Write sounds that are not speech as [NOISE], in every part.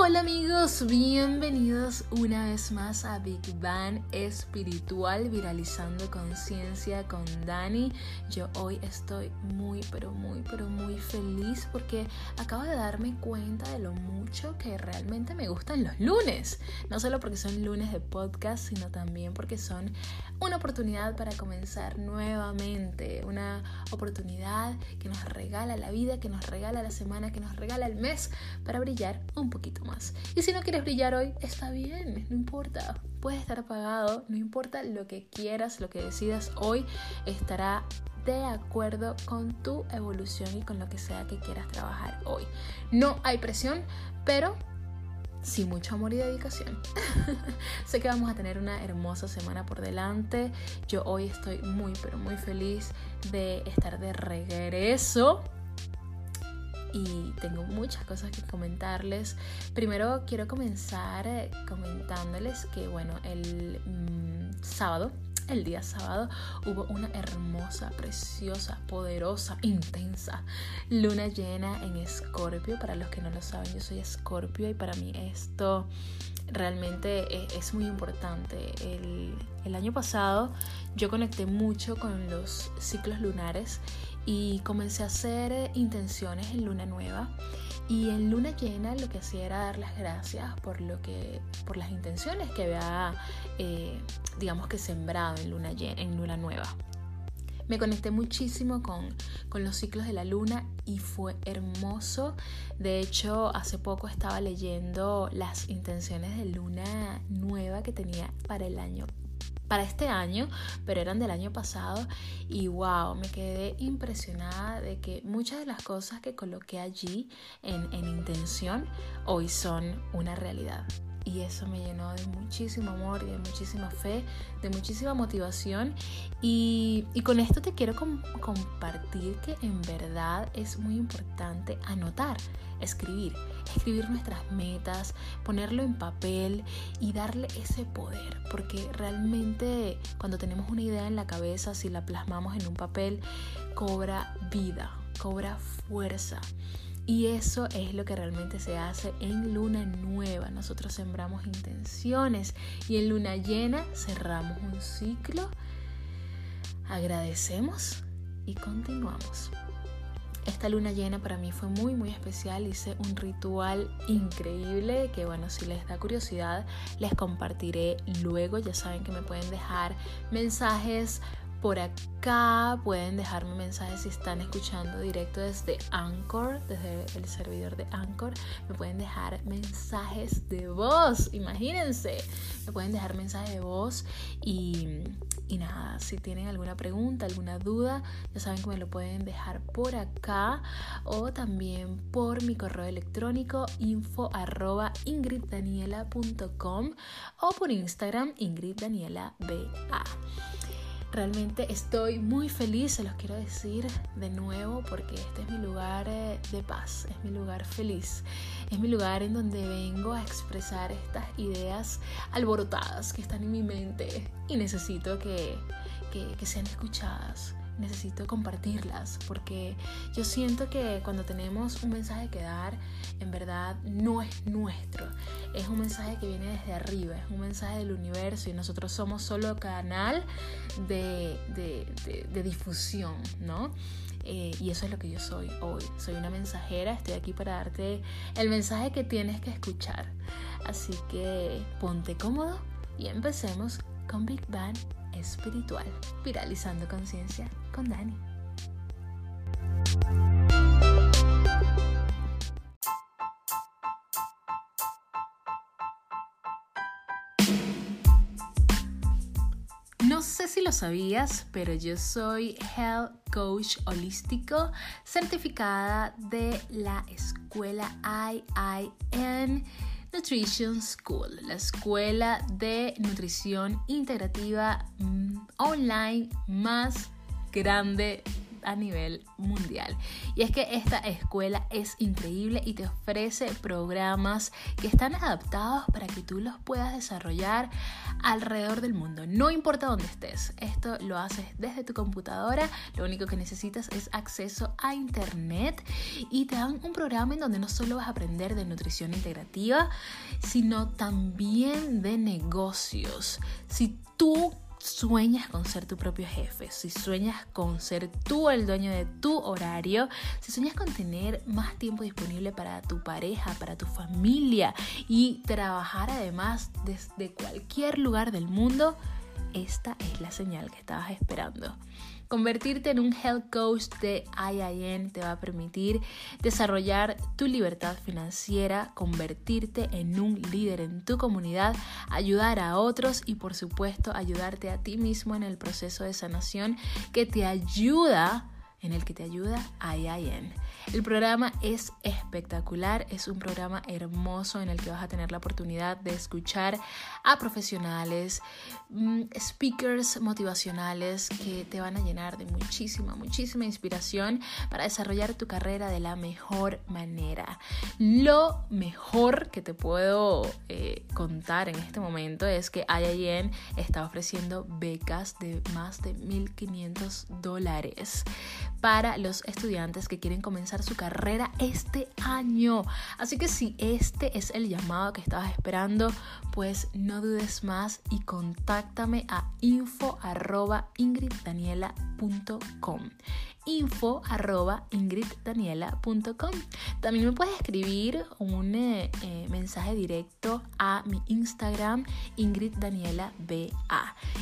Hola amigos, bienvenidos una vez más a Big Bang Espiritual Viralizando Conciencia con Dani. Yo hoy estoy muy, pero muy, pero muy feliz porque acabo de darme cuenta de lo mucho que realmente me gustan los lunes. No solo porque son lunes de podcast, sino también porque son una oportunidad para comenzar nuevamente. Una oportunidad que nos regala la vida, que nos regala la semana, que nos regala el mes para brillar un poquito Y si no quieres brillar hoy, está bien, no importa. Puedes estar apagado, no importa lo que quieras, lo que decidas hoy, estará de acuerdo con tu evolución y con lo que sea que quieras trabajar hoy. No hay presión, pero sí mucho amor y dedicación. [LAUGHS] sé que vamos a tener una hermosa semana por delante. Yo hoy estoy muy, pero muy feliz de estar de regreso y tengo muchas cosas que comentarles. Primero quiero comenzar eh, comentándoles que, bueno, el mm, sábado, el día sábado, hubo una hermosa, preciosa, poderosa, intensa luna llena en Escorpio. Para los que no lo saben, yo soy Escorpio y para mí esto realmente e, es, muy importante. El, el año pasado yo conecté mucho con los ciclos lunares y comencé a hacer eh, intenciones en luna nueva y en luna llena lo que hacía era dar las gracias por lo que por las intenciones que había eh, digamos que sembrado en luna en luna nueva me conecté muchísimo con, con, los ciclos de la luna y fue hermoso. De hecho, hace poco estaba leyendo las intenciones de luna nueva que tenía para el año para este año, pero eran del año pasado y wow, me quedé impresionada de que muchas de las cosas que coloqué allí en, en intención hoy son una realidad. Y eso me llenó de muchísimo amor de muchísima fe, de muchísima motivación. Y, y con esto te quiero compartir que en verdad es muy importante anotar escribir, escribir nuestras metas, ponerlo en papel y darle ese poder, porque realmente cuando tenemos una idea en la cabeza, si la plasmamos en un papel, cobra vida, cobra fuerza. Y eso es lo que realmente se hace en luna nueva. Nosotros sembramos intenciones y en luna llena cerramos un ciclo, agradecemos y continuamos. Esta luna llena para mí fue muy muy especial, hice un ritual increíble que bueno, si les da curiosidad les compartiré luego, ya saben que me pueden dejar mensajes por acá. Pueden dejarme mensajes si están escuchando directo desde Anchor, desde el servidor de Anchor. Me pueden dejar mensajes de voz, imagínense. Me pueden dejar mensajes de voz y, y nada, si tienen alguna pregunta, alguna duda, ya saben que me lo pueden dejar por acá o también por mi correo electrónico info arroba o por Instagram ingriddaniela.ba. Realmente estoy muy feliz, se los quiero decir de nuevo, porque este es mi lugar eh, de paz, es mi lugar feliz, es mi lugar en donde vengo a expresar estas ideas alborotadas que están en mi mente y necesito que, que sean escuchadas necesito compartirlas porque yo siento que cuando tenemos un mensaje que dar, en verdad no es nuestro, es un mensaje que viene desde arriba, es un mensaje del universo y nosotros somos solo canal de, de, difusión, ¿no? Eh, y eso es lo que yo soy hoy. Soy una mensajera, estoy aquí para darte el mensaje que tienes que escuchar. Así que ponte cómodo y empecemos con Big Bang espiritual, viralizando conciencia con Dani. No sé si lo sabías, pero yo soy Health Coach Holístico, certificada de la escuela IIN Nutrition School, la escuela de nutrición integrativa mm, online más grande a nivel mundial. Y es que esta escuela es increíble y te ofrece programas que están adaptados para que tú los puedas desarrollar alrededor del mundo. No importa dónde estés, esto lo haces desde tu computadora, lo único que necesitas es acceso a internet y te dan un programa en donde no solo vas a aprender de nutrición integrativa, sino también de negocios. Si tú sueñas con ser tu propio jefe, si sueñas con ser tú el dueño de tu horario, si sueñas con tener más tiempo disponible para tu pareja, para tu familia y trabajar además desde cualquier lugar del mundo, esta es la señal que estabas esperando. Convertirte en un health coach de IIN te va a permitir desarrollar tu libertad financiera, convertirte en un líder en tu comunidad, ayudar a otros y por supuesto ayudarte a ti mismo en el proceso de sanación que te ayuda en el que te ayuda IIN. El programa es espectacular, es un programa hermoso en el que vas a tener la oportunidad de escuchar a profesionales, mm, speakers motivacionales que te van a llenar de muchísima, muchísima inspiración para desarrollar tu carrera de la mejor manera. Lo mejor que te puedo eh, contar en este momento es que IIN está ofreciendo becas de más de 1.500 dólares para los estudiantes que quieren comenzar su carrera este año. Así que si este es el llamado que estabas esperando, pues no dudes más y contáctame a info.ingriddaniela.com info arroba ingriddaniela.com. También me puedes escribir un eh, eh, mensaje directo a mi Instagram ingriddaniela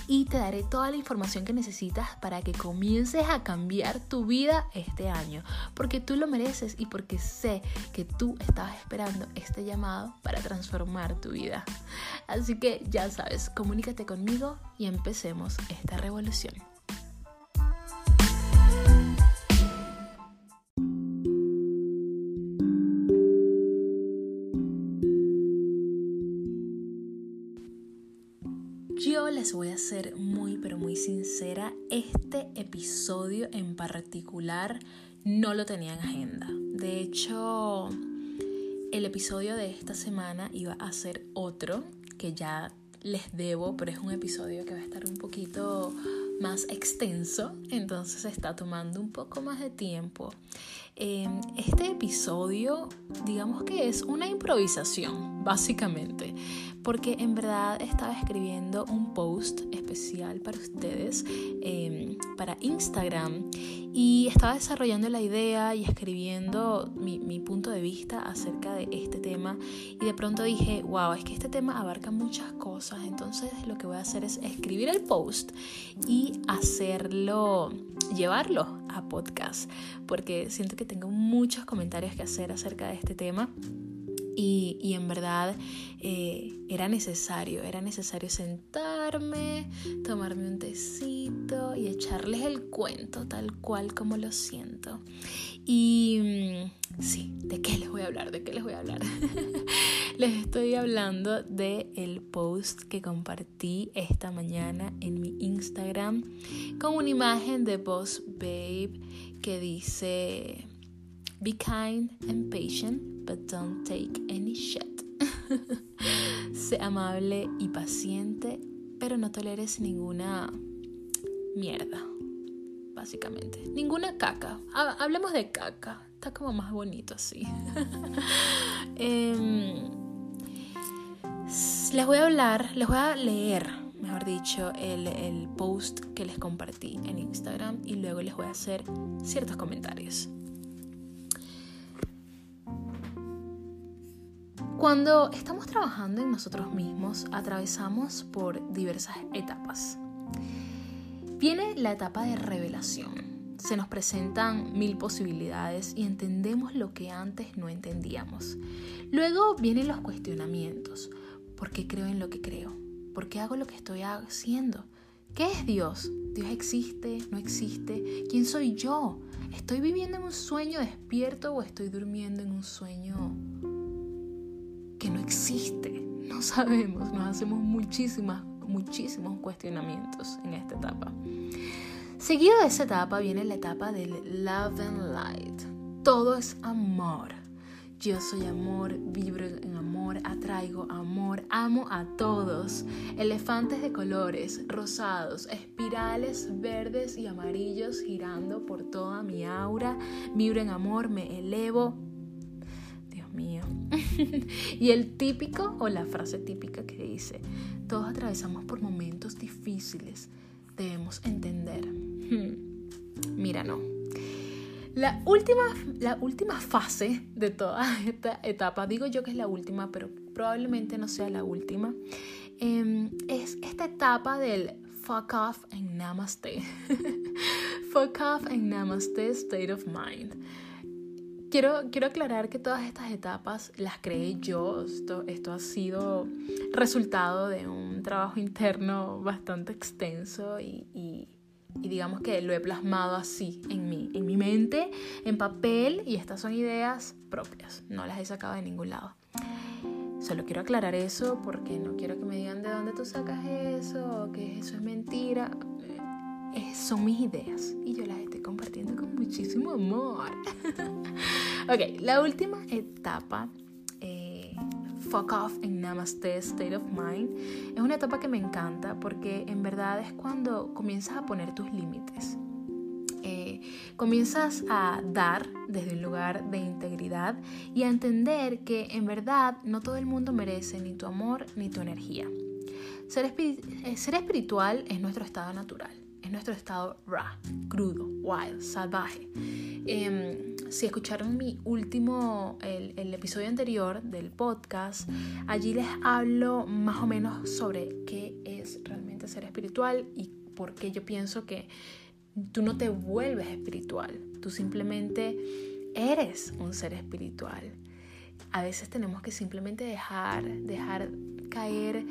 y te daré toda la información que necesitas para que comiences a cambiar tu vida este año, porque tú lo mereces y porque sé que tú estabas esperando este llamado para transformar tu vida. Así que ya sabes, comunícate conmigo y empecemos esta revolución. Voy a ser muy pero muy sincera, este episodio en particular no lo tenía en agenda. De hecho, el episodio de esta semana iba a ser otro que ya les debo, pero es un episodio que va a estar un poquito más extenso, entonces está tomando un poco más de tiempo. Em, este episodio, digamos que es una improvisación, básicamente, porque en verdad estaba escribiendo un post especial para ustedes, em, para Instagram, y estaba desarrollando la idea y escribiendo mi, mi, punto de vista acerca de este tema, y de pronto dije, wow, es que este tema abarca muchas cosas, entonces lo que voy a hacer es escribir el post y hacerlo, llevarlo a podcast, porque siento que tengo muchos comentarios que hacer acerca de este tema. Y, en verdad eh, era necesario, era necesario sentarme, tomarme un tecito y echarles el cuento tal cual como lo siento. Y mm, sí, ¿de qué les voy a hablar? ¿De qué les voy a hablar? [LAUGHS] les estoy hablando de el post que compartí esta mañana en mi Instagram con una imagen de Boss Babe que dice Be kind and patient, but don't take any shit. [LAUGHS] sé amable y paciente, pero no toleres ninguna mierda, básicamente. Ninguna caca. Hablemos de caca. Está como más bonito así. [LAUGHS] Em, les voy a hablar, les voy a leer, mejor dicho, el, el post que les compartí en Instagram y luego les voy a hacer ciertos comentarios. Cuando estamos trabajando en nosotros mismos, atravesamos por diversas etapas. Viene la etapa de revelación. Se nos presentan mil posibilidades y entendemos lo que antes no entendíamos. Luego vienen los cuestionamientos. ¿Por qué creo en lo que creo? ¿Por qué hago lo que estoy haciendo? ¿Qué es Dios? ¿Dios existe? ¿No existe? ¿Quién soy yo? ¿Estoy viviendo en un sueño despierto o estoy durmiendo en un sueño que no existe. No sabemos, nos hacemos muchísimas, muchísimos cuestionamientos en esta etapa. Seguido de esa etapa viene la etapa del love and light. Todo es amor. Yo soy amor, vibro en amor, atraigo amor, amo a todos. Elefantes de colores, rosados, espirales verdes y amarillos girando por toda mi aura. Vibro en amor, me elevo. Mío. [LAUGHS] y el típico o la frase típica que dice, todos atravesamos por momentos difíciles, debemos entender. Hmm. Mira, no. La última, la última fase de toda [LAUGHS] esta etapa, digo yo que es la última, pero probablemente no sea la última, em, es esta etapa del fuck off and namaste. [LAUGHS] fuck off and namaste state of mind. Quiero, quiero, aclarar que todas estas etapas las creé yo. Esto, esto ha sido resultado de un trabajo interno bastante extenso y y digamos que lo he plasmado así en mí, en mi mente, en papel y estas son ideas propias, no las he sacado de ningún lado. Solo quiero aclarar eso porque no quiero que me digan de dónde tú sacas eso, que eso es mentira. Eh, son mis ideas y yo las estoy compartiendo con muchísimo amor. [LAUGHS] ok, la última etapa Fuck Off en Namaste State of Mind es una etapa que me encanta porque en verdad es cuando comienzas a poner tus límites. Eh, comienzas a dar desde un lugar de integridad y a entender que en verdad no todo el mundo merece ni tu amor ni tu energía. Ser, eh, ser espiritual es nuestro estado natural, es nuestro estado raw, crudo, wild, salvaje. Em, si escucharon mi último, el, el, episodio anterior del podcast, allí les hablo más o menos sobre qué es realmente ser espiritual y por qué yo pienso que tú no te vuelves espiritual, tú simplemente eres un ser espiritual. A veces tenemos que simplemente dejar, dejar caer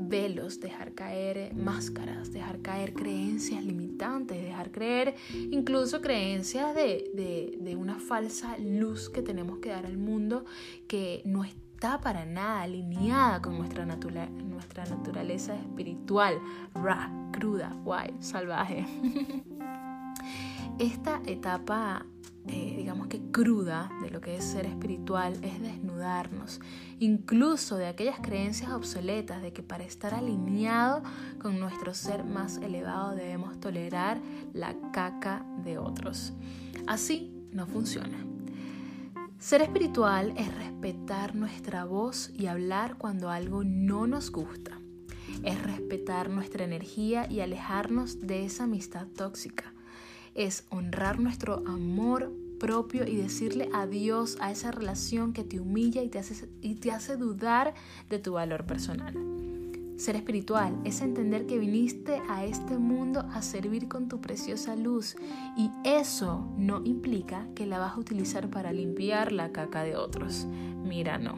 velos, dejar caer máscaras, dejar caer creencias limitantes, dejar creer incluso creencias de, una falsa luz que tenemos que dar al mundo que no está para nada alineada con nuestra, nuestra naturaleza espiritual, ra, cruda, guay, salvaje. [LAUGHS] Esta etapa eh, digamos que cruda de lo que es ser espiritual es desnudarnos, incluso de aquellas creencias obsoletas de que para estar alineado con nuestro ser más elevado debemos tolerar la caca de otros. Así no funciona. Ser espiritual es respetar nuestra voz y hablar cuando algo no nos gusta. Es respetar nuestra energía y alejarnos de esa amistad tóxica es honrar nuestro amor propio y decirle adiós a esa relación que te humilla y te hace, y te hace dudar de tu valor personal. Ser espiritual es entender que viniste a este mundo a servir con tu preciosa luz y eso no implica que la vas a utilizar para limpiar la caca de otros. Mira, no.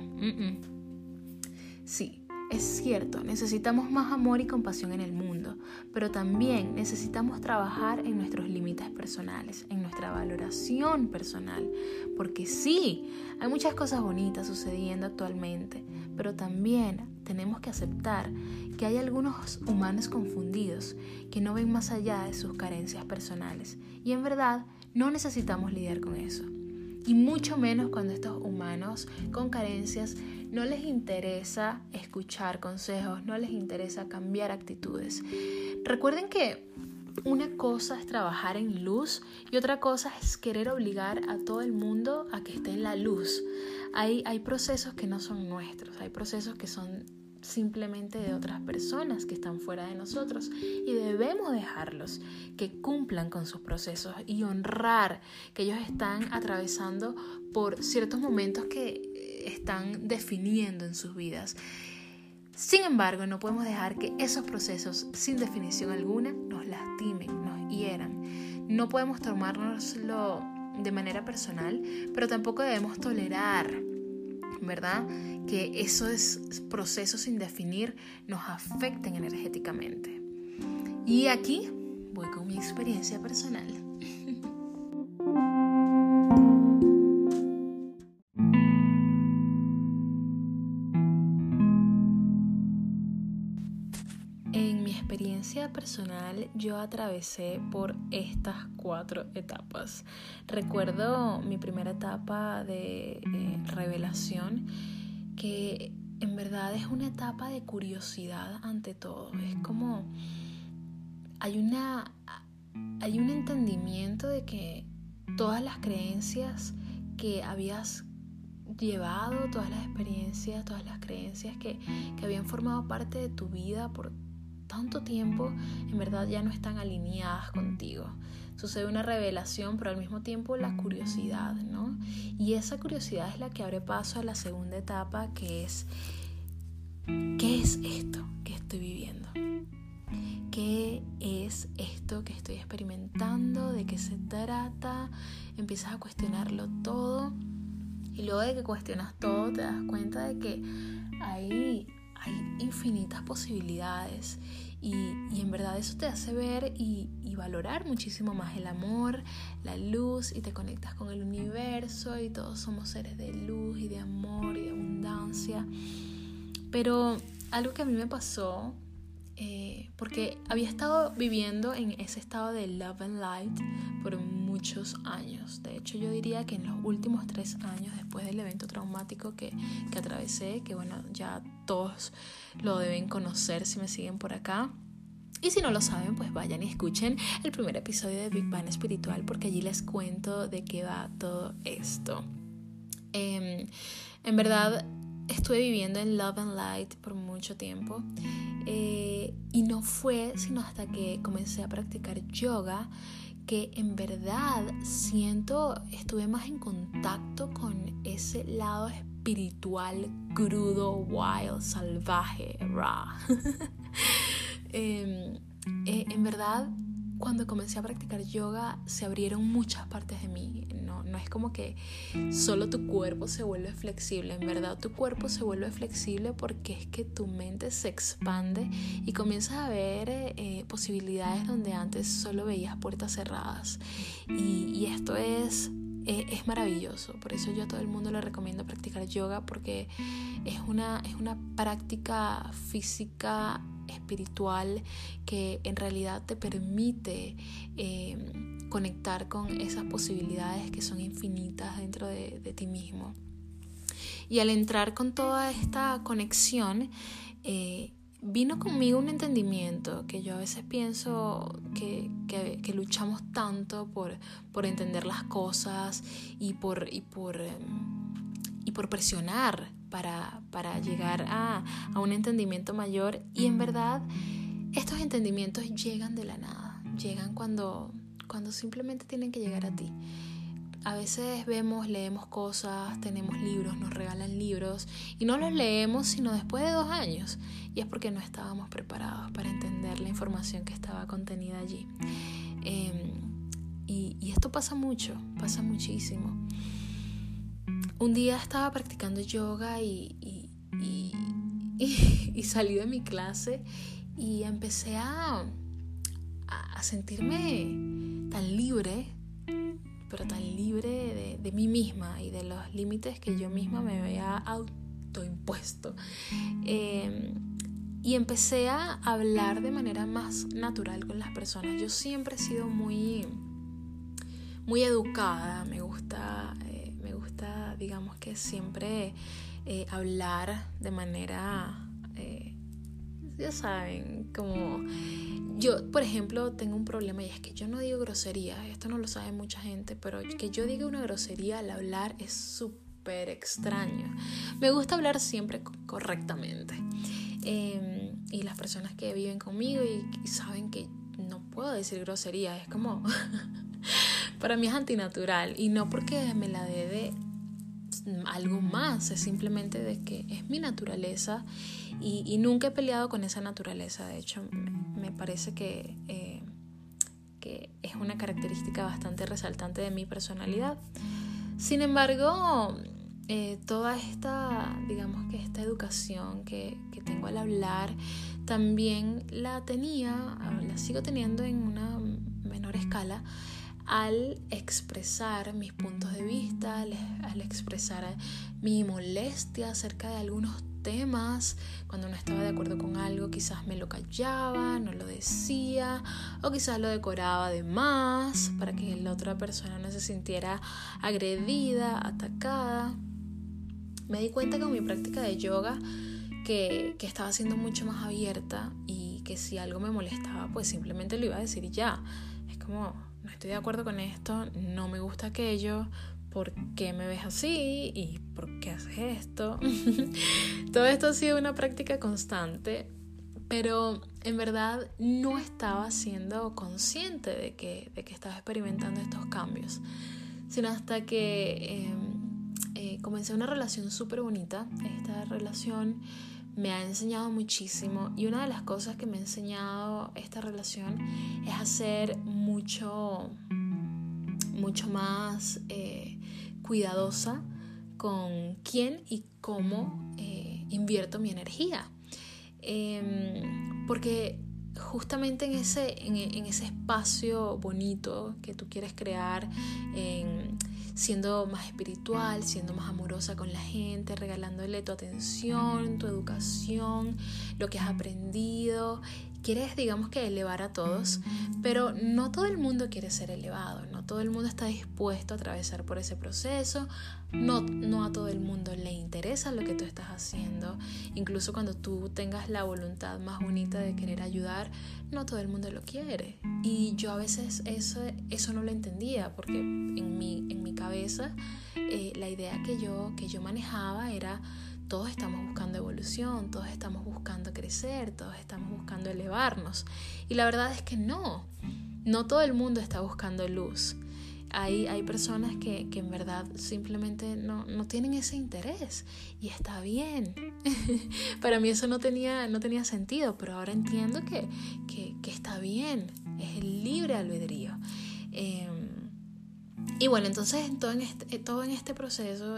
Sí, es cierto, necesitamos más amor y compasión en el mundo, pero también necesitamos trabajar en nuestros límites personales, en nuestra valoración personal, porque sí, hay muchas cosas bonitas sucediendo actualmente, pero también tenemos que aceptar que hay algunos humanos confundidos que no ven más allá de sus carencias personales y en verdad no necesitamos lidiar con eso. Y mucho menos cuando estos humanos con carencias no les interesa escuchar consejos, no les interesa cambiar actitudes. Recuerden que una cosa es trabajar en luz y otra cosa es querer obligar a todo el mundo a que esté en la luz. Hay, hay procesos que no son nuestros, hay procesos que son simplemente de otras personas que están fuera de nosotros y debemos dejarlos que cumplan con sus procesos y honrar que ellos están atravesando por ciertos momentos que están definiendo en sus vidas. Sin embargo, no podemos dejar que esos procesos sin definición alguna nos lastimen, nos hieran. No podemos tomárnoslo de manera personal, pero tampoco debemos tolerar ¿verdad? Que esos procesos sin definir nos afecten energéticamente. Y aquí voy con mi experiencia personal. Experiencia personal yo atravesé por estas cuatro etapas. Recuerdo mi primera etapa de eh, revelación que en verdad es una etapa de curiosidad ante todo. Es como hay una hay un entendimiento de que todas las creencias que habías llevado, todas las experiencias, todas las creencias que, que habían formado parte de tu vida por tanto tiempo, en verdad ya no están alineadas contigo. Sucede una revelación, pero al mismo tiempo la curiosidad, ¿no? Y esa curiosidad es la que abre paso a la segunda etapa, que es, ¿qué es esto que estoy viviendo? ¿Qué es esto que estoy experimentando? ¿De qué se trata? Empiezas a cuestionarlo todo. Y luego de que cuestionas todo, te das cuenta de que hay hay infinitas posibilidades y, en verdad eso te hace ver y, valorar muchísimo más el amor, la luz y te conectas con el universo y todos somos seres de luz y de amor y de abundancia. Pero algo que a mí me pasó, eh, porque había estado viviendo en ese estado de love and light por muchos años. De hecho, yo diría que en los últimos tres años, después del evento traumático que, que atravesé, que bueno, ya todos lo deben conocer si me siguen por acá. Y si no lo saben, pues vayan y escuchen el primer episodio de Big Bang Espiritual porque allí les cuento de qué va todo esto. Em, en verdad, estuve viviendo en Love and Light por mucho tiempo eh, y no fue sino hasta que comencé a practicar yoga que en verdad siento, estuve más en contacto con ese lado espiritual, crudo, wild, salvaje, raw. [LAUGHS] Em, eh, en verdad, cuando comencé a practicar yoga, se abrieron muchas partes de mí. No, no es como que solo tu cuerpo se vuelve flexible. En verdad, tu cuerpo se vuelve flexible porque es que tu mente se expande y comienzas a ver eh, posibilidades donde antes solo veías puertas cerradas. Y, y esto es e, es, maravilloso. Por eso yo a todo el mundo le recomiendo practicar yoga porque es una, es una práctica física, espiritual que en realidad te permite eh, conectar con esas posibilidades que son infinitas dentro de, ti mismo. Y al entrar con toda esta conexión, eh, vino conmigo un entendimiento que yo a veces pienso que, luchamos tanto por, por, entender las cosas y por, y por, y por presionar para, para llegar a, a, un entendimiento mayor y en verdad estos entendimientos llegan de la nada, llegan cuando, cuando simplemente tienen que llegar a ti. A veces vemos, leemos cosas, tenemos libros, nos regalan libros y no los leemos sino después de dos años. Y es porque no estábamos preparados para entender la información que estaba contenida allí. Em, y, y esto pasa mucho, pasa muchísimo. Un día estaba practicando yoga y, [LAUGHS] y, y, salí de mi clase y empecé a, a sentirme tan libre pero tan libre de, mí misma y de los límites que yo misma me había autoimpuesto. Em, y empecé a hablar de manera más natural con las personas. Yo siempre he sido muy, muy educada, me gusta, digamos que siempre eh, hablar de manera eh, ya saben, como yo, por ejemplo, tengo un problema y es que yo no digo grosería, esto no lo sabe mucha gente, pero que yo diga una grosería al hablar es súper extraño. Me gusta hablar siempre correctamente. Em, y las personas que viven conmigo y, saben que no puedo decir grosería, es como, [LAUGHS] para mí es antinatural y no porque me la dé de algo más, es simplemente de que es mi naturaleza y, nunca he peleado con esa naturaleza, de hecho me parece que, eh, que es una característica bastante resaltante de mi personalidad. Sin embargo, eh, toda esta, digamos que esta educación que, que, tengo al hablar, también la tenía, la sigo teniendo en una menor escala, al expresar mis puntos de vista, al, le expresara mi molestia acerca de algunos temas, cuando no estaba de acuerdo con algo, quizás me lo callaba, no lo decía, o quizás lo decoraba de más para que la otra persona no se sintiera agredida, atacada. Me di cuenta con mi práctica de yoga que, que estaba siendo mucho más abierta y que si algo me molestaba, pues simplemente lo iba a decir ya. Es como, no estoy de acuerdo con esto, no me gusta aquello, ¿por qué me ves así? ¿Y por qué haces esto? [LAUGHS] Todo esto ha sido una práctica constante, pero en verdad no estaba siendo consciente de que, de que estaba experimentando estos cambios, sino hasta que em, eh, comencé una relación súper bonita. Esta relación me ha enseñado muchísimo y una de las cosas que me ha enseñado esta relación es hacer mucho mucho más eh, cuidadosa con quién y cómo eh, invierto mi energía. Em, porque justamente en ese, en, ese espacio bonito que tú quieres crear, siendo más espiritual, siendo más amorosa con la gente, regalándole tu atención, tu educación, lo que has aprendido quieres, digamos que, elevar a todos, pero no todo el mundo quiere ser elevado, no todo el mundo está dispuesto a atravesar por ese proceso, no, no a todo el mundo le interesa lo que tú estás haciendo, incluso cuando tú tengas la voluntad más bonita de querer ayudar, no todo el mundo lo quiere. Y yo a veces eso, eso no lo entendía, porque en mi, en mi cabeza eh, la idea que yo, que yo manejaba era todos estamos buscando evolución, todos estamos buscando crecer, todos estamos buscando elevarnos. Y la verdad es que no, no todo el mundo está buscando luz. Hay, hay personas que, en verdad simplemente no, tienen ese interés y está bien. [LAUGHS] Para mí eso no tenía, no tenía sentido, pero ahora entiendo que, está bien, es el libre albedrío. Em, y bueno, entonces todo en este, todo en este proceso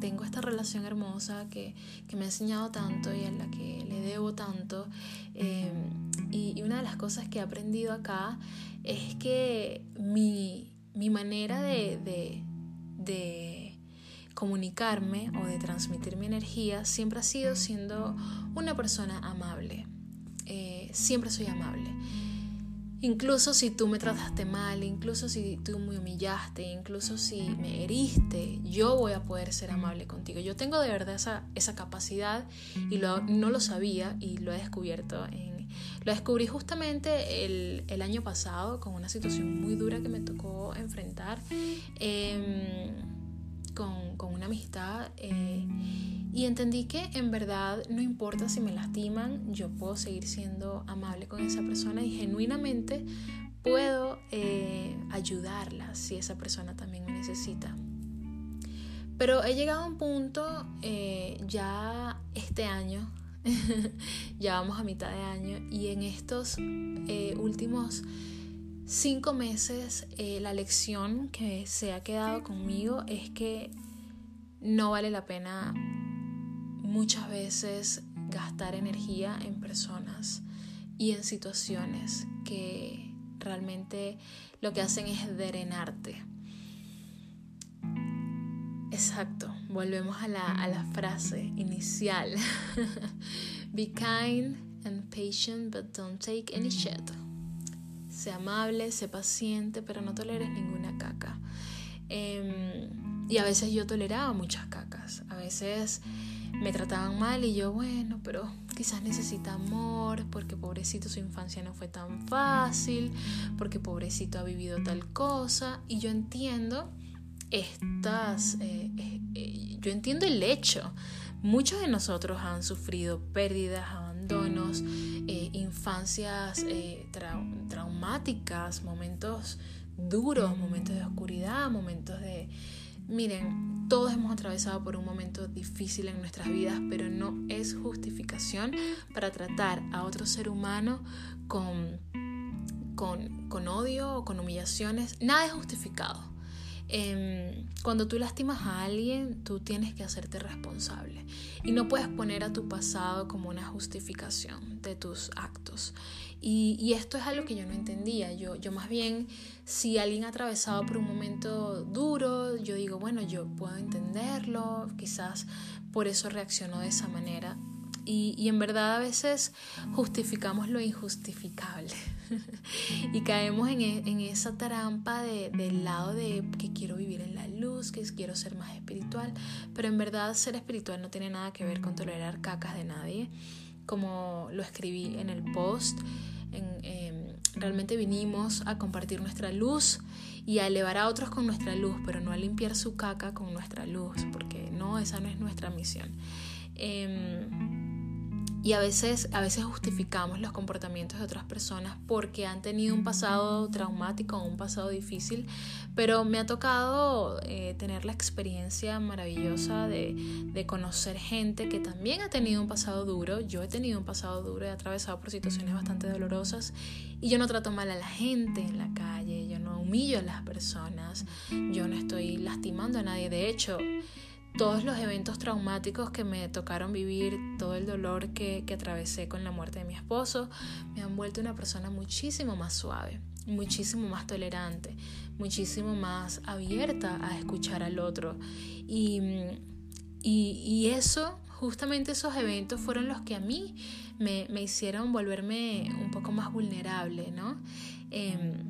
tengo esta relación hermosa que, me ha enseñado tanto y a la que le debo tanto. Em, y, una de las cosas que he aprendido acá es que mi, manera de, comunicarme o de transmitir mi energía siempre ha sido siendo una persona amable. Eh, siempre soy amable. Incluso si tú me trataste mal, incluso si tú me humillaste, incluso si me heriste, yo voy a poder ser amable contigo. Yo tengo de verdad esa, esa capacidad y lo, no lo sabía y lo he descubierto. En, lo descubrí justamente el, el, año pasado con una situación muy dura que me tocó enfrentar em, con, una amistad. Eh, y entendí que en verdad no importa si me lastiman, yo puedo seguir siendo amable con esa persona y genuinamente puedo eh, ayudarla si esa persona también me necesita. Pero he llegado a un punto eh, ya este año, [LAUGHS] ya vamos a mitad de año, y en estos eh, últimos cinco meses la lección que se ha quedado conmigo es que no vale la pena muchas veces gastar energía en personas y en situaciones que realmente lo que hacen es drenarte. Exacto, volvemos a la, a la frase inicial. [LAUGHS] Be kind and patient, but don't take any shit. Sé amable, sé paciente, pero no toleres ninguna caca. Em, y a veces yo toleraba muchas cacas. A veces me trataban mal y yo, bueno, pero quizás necesita amor, porque pobrecito su infancia no fue tan fácil, porque pobrecito ha vivido tal cosa. Y yo entiendo estas, eh, eh, eh, yo entiendo el hecho. Muchos de nosotros han sufrido pérdidas, abandonos, infancias traumáticas, momentos duros, momentos de oscuridad, momentos de Miren, todos hemos atravesado por un momento difícil en nuestras vidas, pero no es justificación para tratar a otro ser humano con, con, odio o con humillaciones. Nada es justificado. Em, cuando tú lastimas a alguien, tú tienes que hacerte responsable y no puedes poner a tu pasado como una justificación de tus actos. Y, esto es algo que yo no entendía. Yo, yo más bien, si alguien ha atravesado por un momento duro, yo digo, bueno, yo puedo entenderlo, quizás por eso reaccionó de esa manera. Y, en verdad a veces justificamos lo injustificable [LAUGHS] y caemos en, e, esa trampa del lado de que quiero vivir en la luz, que quiero ser más espiritual, pero en verdad ser espiritual no tiene nada que ver con tolerar cacas de nadie, como lo escribí en el post. Em, realmente vinimos a compartir nuestra luz y a elevar a otros con nuestra luz, pero no a limpiar su caca con nuestra luz, porque no, esa no es nuestra misión. Em, y a veces, a veces justificamos los comportamientos de otras personas porque han tenido un pasado traumático o un pasado difícil, pero me ha tocado eh, tener la experiencia maravillosa de, de, conocer gente que también ha tenido un pasado duro. Yo he tenido un pasado duro, he atravesado por situaciones bastante dolorosas y yo no trato mal a la gente en la calle, yo no humillo a las personas, yo no estoy lastimando a nadie. De hecho, todos los eventos traumáticos que me tocaron vivir, todo el dolor que, que, atravesé con la muerte de mi esposo, me han vuelto una persona muchísimo más suave, muchísimo más tolerante, muchísimo más abierta a escuchar al otro. Y, y, eso, justamente esos eventos fueron los que a mí me, me hicieron volverme un poco más vulnerable, ¿no? Eh,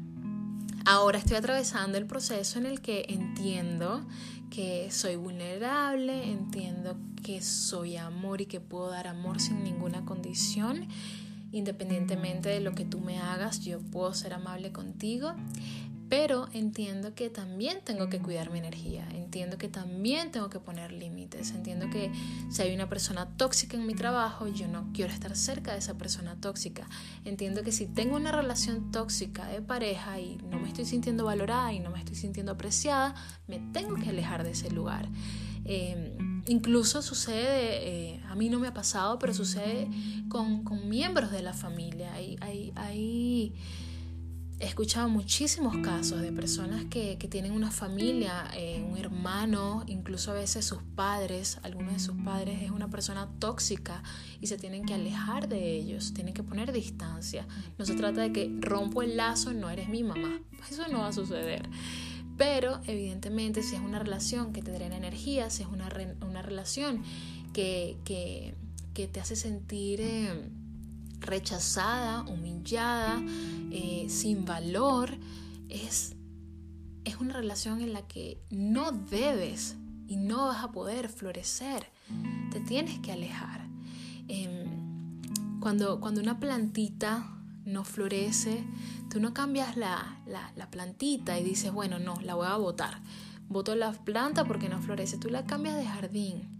Ahora estoy atravesando el proceso en el que entiendo que soy vulnerable, entiendo que soy amor y que puedo dar amor sin ninguna condición. Independientemente de lo que tú me hagas, yo puedo ser amable contigo pero entiendo que también tengo que cuidar mi energía, entiendo que también tengo que poner límites, entiendo que si hay una persona tóxica en mi trabajo, yo no quiero estar cerca de esa persona tóxica, entiendo que si tengo una relación tóxica de pareja y no me estoy sintiendo valorada y no me estoy sintiendo apreciada, me tengo que alejar de ese lugar. Em, incluso sucede, eh, a mí no me ha pasado, pero sucede con, con miembros de la familia. Hay, hay, hay he escuchado muchísimos casos de personas que, tienen una familia, eh, un hermano, incluso a veces sus padres, algunos de sus padres es una persona tóxica y se tienen que alejar de ellos, tienen que poner distancia. No se trata de que rompo el lazo, no eres mi mamá, [LAUGHS] eso no va a suceder. Pero evidentemente si es una relación que te drena energía, si es una, una relación que, te hace sentir... Eh, rechazada, humillada, eh, sin valor, es, es una relación en la que no debes y no vas a poder florecer. Te tienes que alejar. Em, cuando, cuando una plantita no florece, tú no cambias la, la, la, plantita y dices, bueno, no, la voy a botar. Boto la planta porque no florece. Tú la cambias de jardín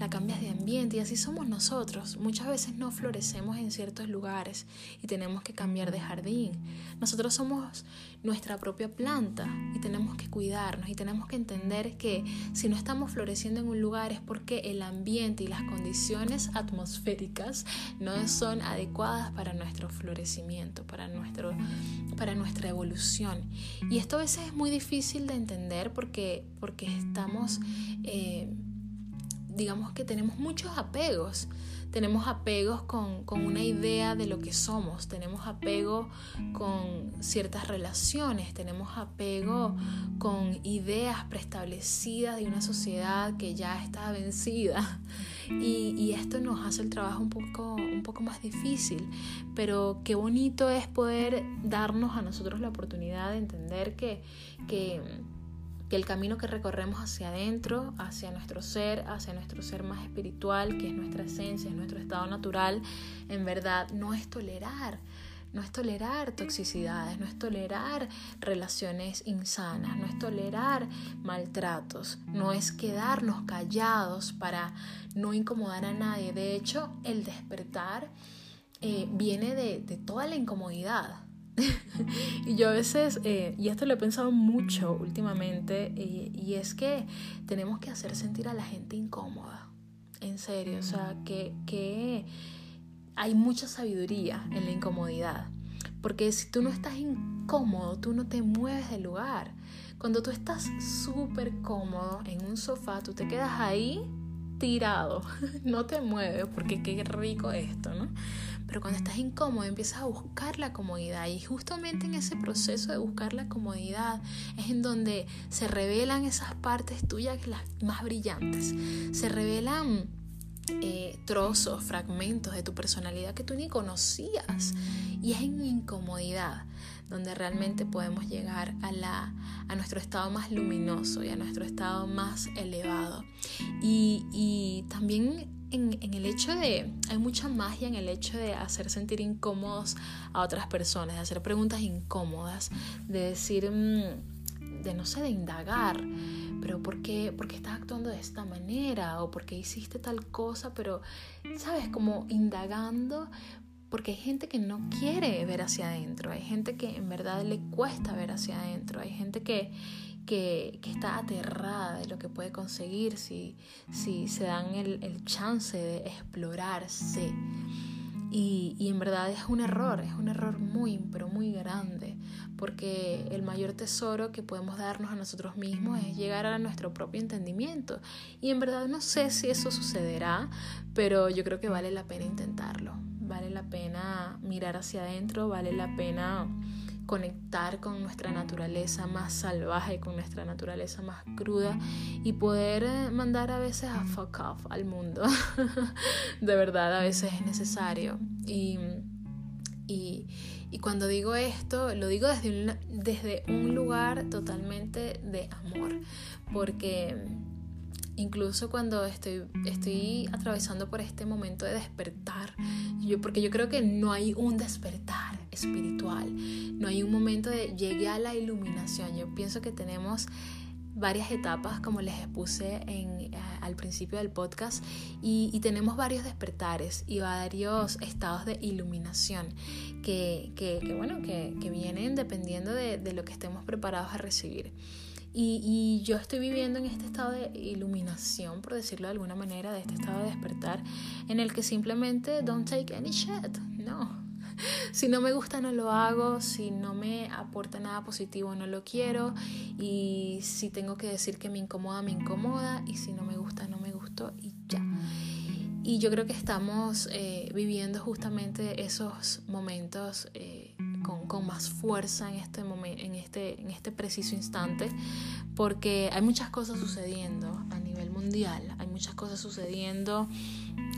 la cambias de ambiente y así somos nosotros. Muchas veces no florecemos en ciertos lugares y tenemos que cambiar de jardín. Nosotros somos nuestra propia planta y tenemos que cuidarnos y tenemos que entender que si no estamos floreciendo en un lugar es porque el ambiente y las condiciones atmosféricas no son adecuadas para nuestro florecimiento, para, nuestro, para nuestra evolución. Y esto a veces es muy difícil de entender porque, porque estamos... Eh, digamos que tenemos muchos apegos. Tenemos apegos con, una idea de lo que somos, tenemos apego con ciertas relaciones, tenemos apego con ideas preestablecidas de una sociedad que ya está vencida. Y, esto nos hace el trabajo un poco, un poco más difícil. Pero qué bonito es poder darnos a nosotros la oportunidad de entender que, que que el camino que recorremos hacia adentro, hacia nuestro ser, hacia nuestro ser más espiritual, que es nuestra esencia, es nuestro estado natural, en verdad no es tolerar. No es tolerar toxicidades, no es tolerar relaciones insanas, no es tolerar maltratos, no es quedarnos callados para no incomodar a nadie. De hecho, el despertar eh, viene de, de toda la incomodidad, [LAUGHS] y yo a veces, eh, y esto lo he pensado mucho últimamente, y, es que tenemos que hacer sentir a la gente incómoda, en serio, o sea, que, que hay mucha sabiduría en la incomodidad. Porque si tú no estás incómodo, tú no te mueves del lugar. Cuando tú estás súper cómodo en un sofá, tú te quedas ahí tirado, [LAUGHS] no te mueves porque qué rico esto, ¿no? Pero cuando estás incómodo empiezas a buscar la comodidad. Y justamente en ese proceso de buscar la comodidad es en donde se revelan esas partes tuyas las más brillantes, se revelan eh, trozos, fragmentos de tu personalidad que tú ni conocías. Y es en incomodidad donde realmente podemos llegar a, la, a nuestro estado más luminoso y a nuestro estado más elevado. Y, y también en, el hecho de, hay mucha magia en el hecho de hacer sentir incómodos a otras personas, de hacer preguntas incómodas, de decir, mm, de no sé, de indagar, pero ¿por qué, ¿por qué estás actuando de esta manera? ¿O por qué hiciste tal cosa? Pero, ¿sabes? Como indagando porque hay gente que no quiere ver hacia adentro, hay gente que en verdad le cuesta ver hacia adentro, hay gente que, que, está aterrada de lo que puede conseguir si, si se dan el, el chance de explorarse. Y, y, en verdad es un error, es un error muy, pero muy grande, porque el mayor tesoro que podemos darnos a nosotros mismos es llegar a nuestro propio entendimiento. Y en verdad no sé si eso sucederá, pero yo creo que vale la pena intentarlo vale la pena mirar hacia adentro, vale la pena conectar con nuestra naturaleza más salvaje, con nuestra naturaleza más cruda y poder eh, mandar a veces a fuck off al mundo. [LAUGHS] de verdad, a veces es necesario. Y, y, cuando digo esto, lo digo desde un, desde un lugar totalmente de amor, porque incluso cuando estoy, estoy atravesando por este momento de despertar, yo, porque yo creo que no hay un despertar espiritual, no hay un momento de llegue a la iluminación, yo pienso que tenemos varias etapas como les expuse en, al principio del podcast y, tenemos varios despertares y varios estados de iluminación que, que, bueno, que, que vienen dependiendo de, de lo que estemos preparados a recibir. Y, yo estoy viviendo en este estado de iluminación, por decirlo de alguna manera, de este estado de despertar, en el que simplemente don't take any shit. No. [LAUGHS] Si no me gusta, no lo hago. Si no me aporta nada positivo, no lo quiero. Y si tengo que decir que me incomoda, me incomoda. Y si no me gusta, no me gustó y ya. Y yo creo que estamos eh, viviendo justamente esos momentos. Eh, con, más fuerza en este, momento, en, este, en este preciso instante, porque hay muchas cosas sucediendo a nivel mundial, hay muchas cosas sucediendo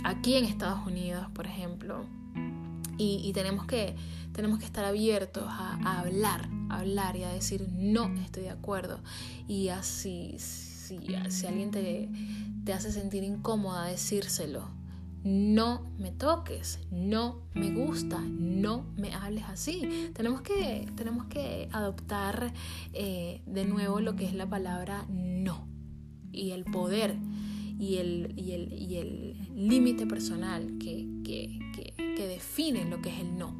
aquí en Estados Unidos, por ejemplo, y, tenemos, que, tenemos que estar abiertos a, hablar, a hablar y a decir no estoy de acuerdo. Y así, si, si alguien te, te hace sentir incómoda, decírselo no me toques, no me gusta, no me hables así. Tenemos que, tenemos que adoptar eh, de nuevo lo que es la palabra no y el poder y el, y el, límite personal que, que, que define lo que es el no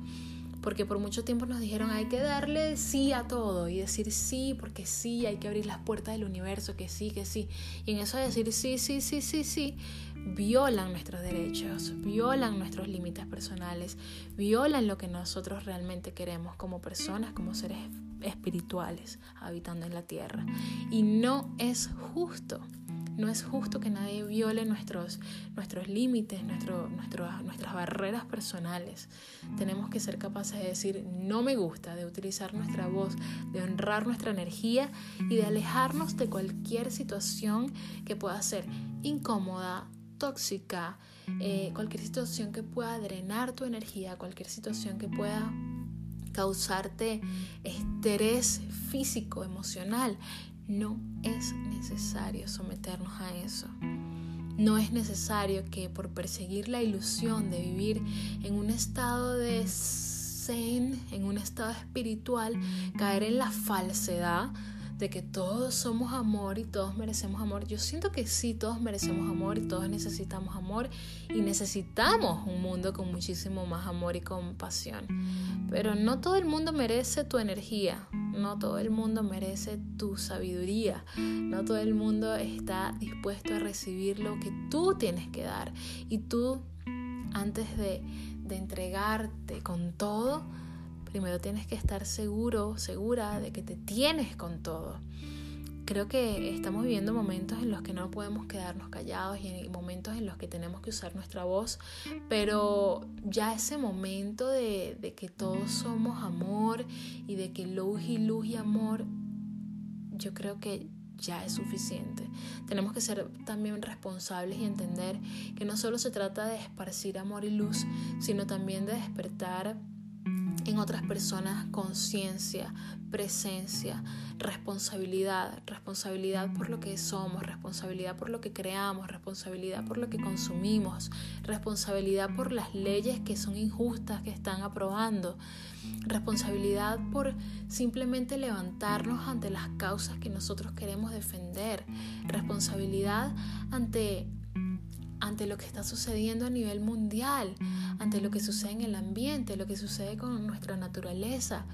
porque por mucho tiempo nos dijeron hay que darle sí a todo y decir sí porque sí, hay que abrir las puertas del universo, que sí, que sí. Y en eso de decir sí, sí, sí, sí, sí, violan nuestros derechos, violan nuestros límites personales, violan lo que nosotros realmente queremos como personas, como seres espirituales habitando en la tierra. Y no es justo. No es justo que nadie viole nuestros, nuestros límites, nuestro, nuestras barreras personales. Tenemos que ser capaces de decir no me gusta, de utilizar nuestra voz, de honrar nuestra energía y de alejarnos de cualquier situación que pueda ser incómoda, tóxica, eh, cualquier situación que pueda drenar tu energía, cualquier situación que pueda causarte estrés físico, emocional. No es necesario someternos a eso. No es necesario que por perseguir la ilusión de vivir en un estado de zen, en un estado espiritual, caer en la falsedad de que todos somos amor y todos merecemos amor. Yo siento que sí, todos merecemos amor y todos necesitamos amor y necesitamos un mundo con muchísimo más amor y compasión. Pero no todo el mundo merece tu energía, no todo el mundo merece tu sabiduría, no todo el mundo está dispuesto a recibir lo que tú tienes que dar. Y tú, antes de, de entregarte con todo, primero tienes que estar seguro, segura de que te tienes con todo. Creo que estamos viviendo momentos en los que no podemos quedarnos callados y momentos en los que tenemos que usar nuestra voz, pero ya ese momento de, de que todos somos amor y de que luz y luz y amor, yo creo que ya es suficiente. Tenemos que ser también responsables y entender que no solo se trata de esparcir amor y luz, sino también de despertar en otras personas conciencia, presencia, responsabilidad, responsabilidad por lo que somos, responsabilidad por lo que creamos, responsabilidad por lo que consumimos, responsabilidad por las leyes que son injustas que están aprobando, responsabilidad por simplemente levantarnos ante las causas que nosotros queremos defender, responsabilidad ante ante lo que está sucediendo a nivel mundial, ante lo que sucede en el ambiente, lo que sucede con nuestra naturaleza.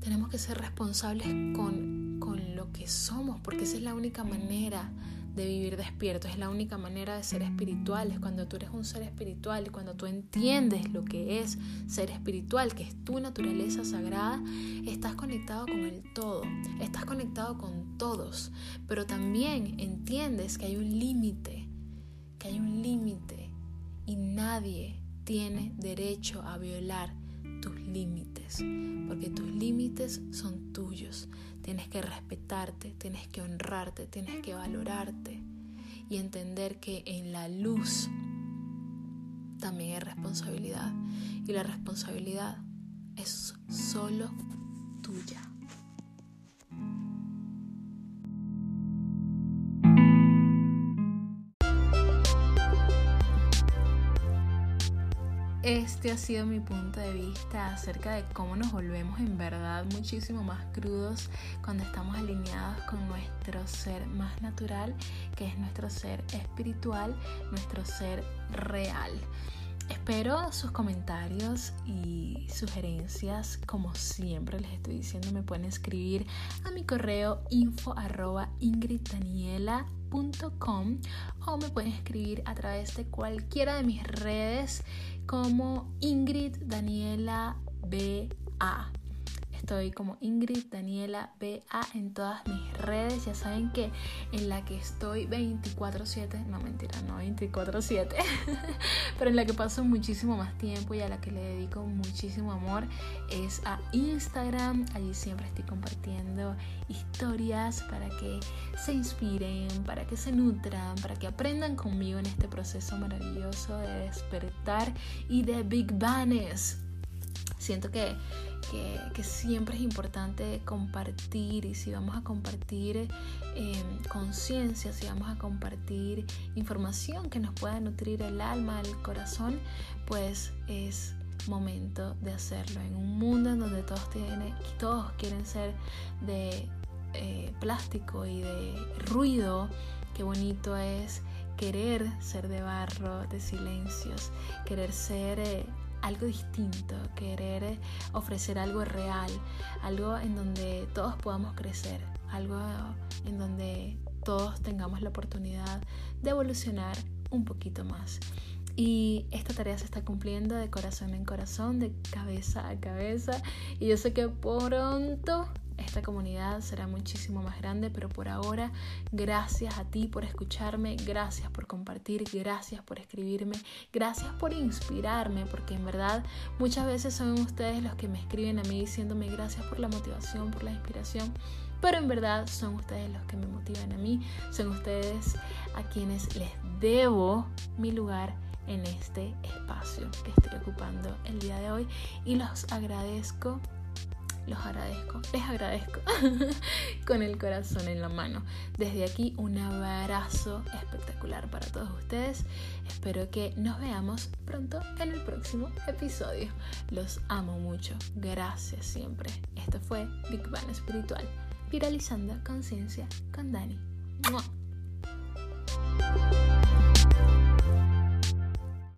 Tenemos que ser responsables con, con lo que somos, porque esa es la única manera de vivir despierto, es la única manera de ser espirituales. Cuando tú eres un ser espiritual y cuando tú entiendes lo que es ser espiritual, que es tu naturaleza sagrada, estás conectado con el todo, estás conectado con todos, pero también entiendes que hay un límite que hay un límite y nadie tiene derecho a violar tus límites, porque tus límites son tuyos. Tienes que respetarte, tienes que honrarte, tienes que valorarte y entender que en la luz también hay responsabilidad y la responsabilidad es solo tuya. Este ha sido mi punto de vista acerca de cómo nos volvemos en verdad muchísimo más crudos cuando estamos alineados con nuestro ser más natural, que es nuestro ser espiritual, nuestro ser real. Espero sus comentarios y sugerencias. Como siempre les estoy diciendo, me pueden escribir a mi correo info o me pueden escribir a través de cualquiera de mis redes como Ingrid Daniela BA. Estoy como Ingrid Daniela BA en todas mis redes. Ya saben que en la que estoy 24/7, no mentira, no 24/7, [LAUGHS] pero en la que paso muchísimo más tiempo y a la que le dedico muchísimo amor es a Instagram. Allí siempre estoy compartiendo historias para que se inspiren, para que se nutran, para que aprendan conmigo en este proceso maravilloso de despertar y de Big Bangs. Siento que que, siempre es importante compartir y si vamos a compartir eh, conciencia, si vamos a compartir información que nos pueda nutrir el alma, el corazón, pues es momento de hacerlo. En un mundo en donde todos, tienen, todos quieren ser de eh, plástico y de ruido, qué bonito es querer ser de barro, de silencios, querer ser... Eh, algo distinto, querer ofrecer algo real, algo en donde todos podamos crecer, algo en donde todos tengamos la oportunidad de evolucionar un poquito más. Y esta tarea se está cumpliendo de corazón en corazón, de cabeza a cabeza. Y yo sé que pronto esta comunidad será muchísimo más grande, pero por ahora, gracias a ti por escucharme, gracias por compartir, gracias por escribirme, gracias por inspirarme, porque en verdad muchas veces son ustedes los que me escriben a mí diciéndome gracias por la motivación, por la inspiración. Pero en verdad son ustedes los que me motivan a mí, son ustedes a quienes les debo mi lugar en este espacio que estoy ocupando el día de hoy y los agradezco los agradezco, les agradezco [LAUGHS] con el corazón en la mano. Desde aquí un abrazo espectacular para todos ustedes. Espero que nos veamos pronto en el próximo episodio. Los amo mucho. Gracias siempre. Esto fue Big Bang Espiritual, viralizando conciencia con Dani.